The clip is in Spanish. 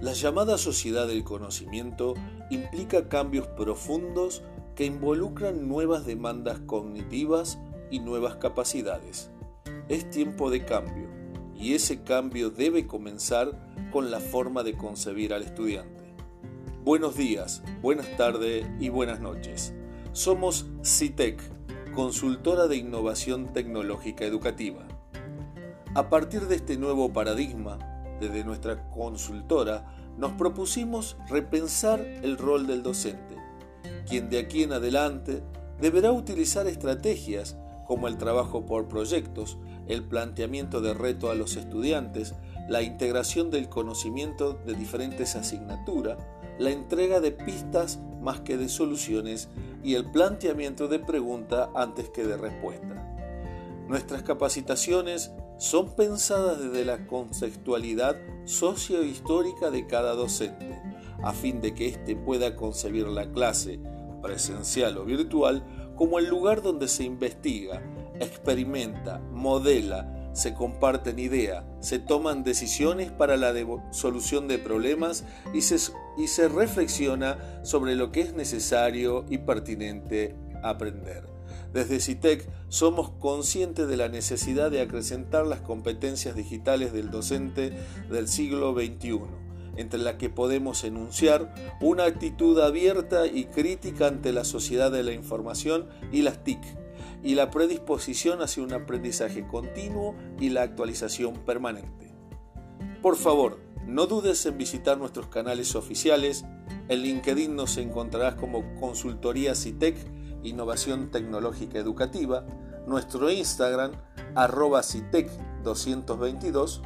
La llamada sociedad del conocimiento implica cambios profundos que involucran nuevas demandas cognitivas y nuevas capacidades. Es tiempo de cambio y ese cambio debe comenzar con la forma de concebir al estudiante. Buenos días, buenas tardes y buenas noches. Somos CITEC, consultora de innovación tecnológica educativa. A partir de este nuevo paradigma, desde nuestra consultora, nos propusimos repensar el rol del docente, quien de aquí en adelante deberá utilizar estrategias como el trabajo por proyectos, el planteamiento de reto a los estudiantes, la integración del conocimiento de diferentes asignaturas, la entrega de pistas más que de soluciones y el planteamiento de pregunta antes que de respuesta. Nuestras capacitaciones son pensadas desde la conceptualidad sociohistórica de cada docente, a fin de que éste pueda concebir la clase, presencial o virtual, como el lugar donde se investiga, experimenta, modela, se comparten ideas, se toman decisiones para la solución de problemas y se reflexiona sobre lo que es necesario y pertinente aprender. Desde CITEC somos conscientes de la necesidad de acrecentar las competencias digitales del docente del siglo XXI, entre las que podemos enunciar una actitud abierta y crítica ante la sociedad de la información y las TIC, y la predisposición hacia un aprendizaje continuo y la actualización permanente. Por favor, no dudes en visitar nuestros canales oficiales. En LinkedIn nos encontrarás como Consultoría CITEC Innovación Tecnológica Educativa, nuestro Instagram arroba CITEC 222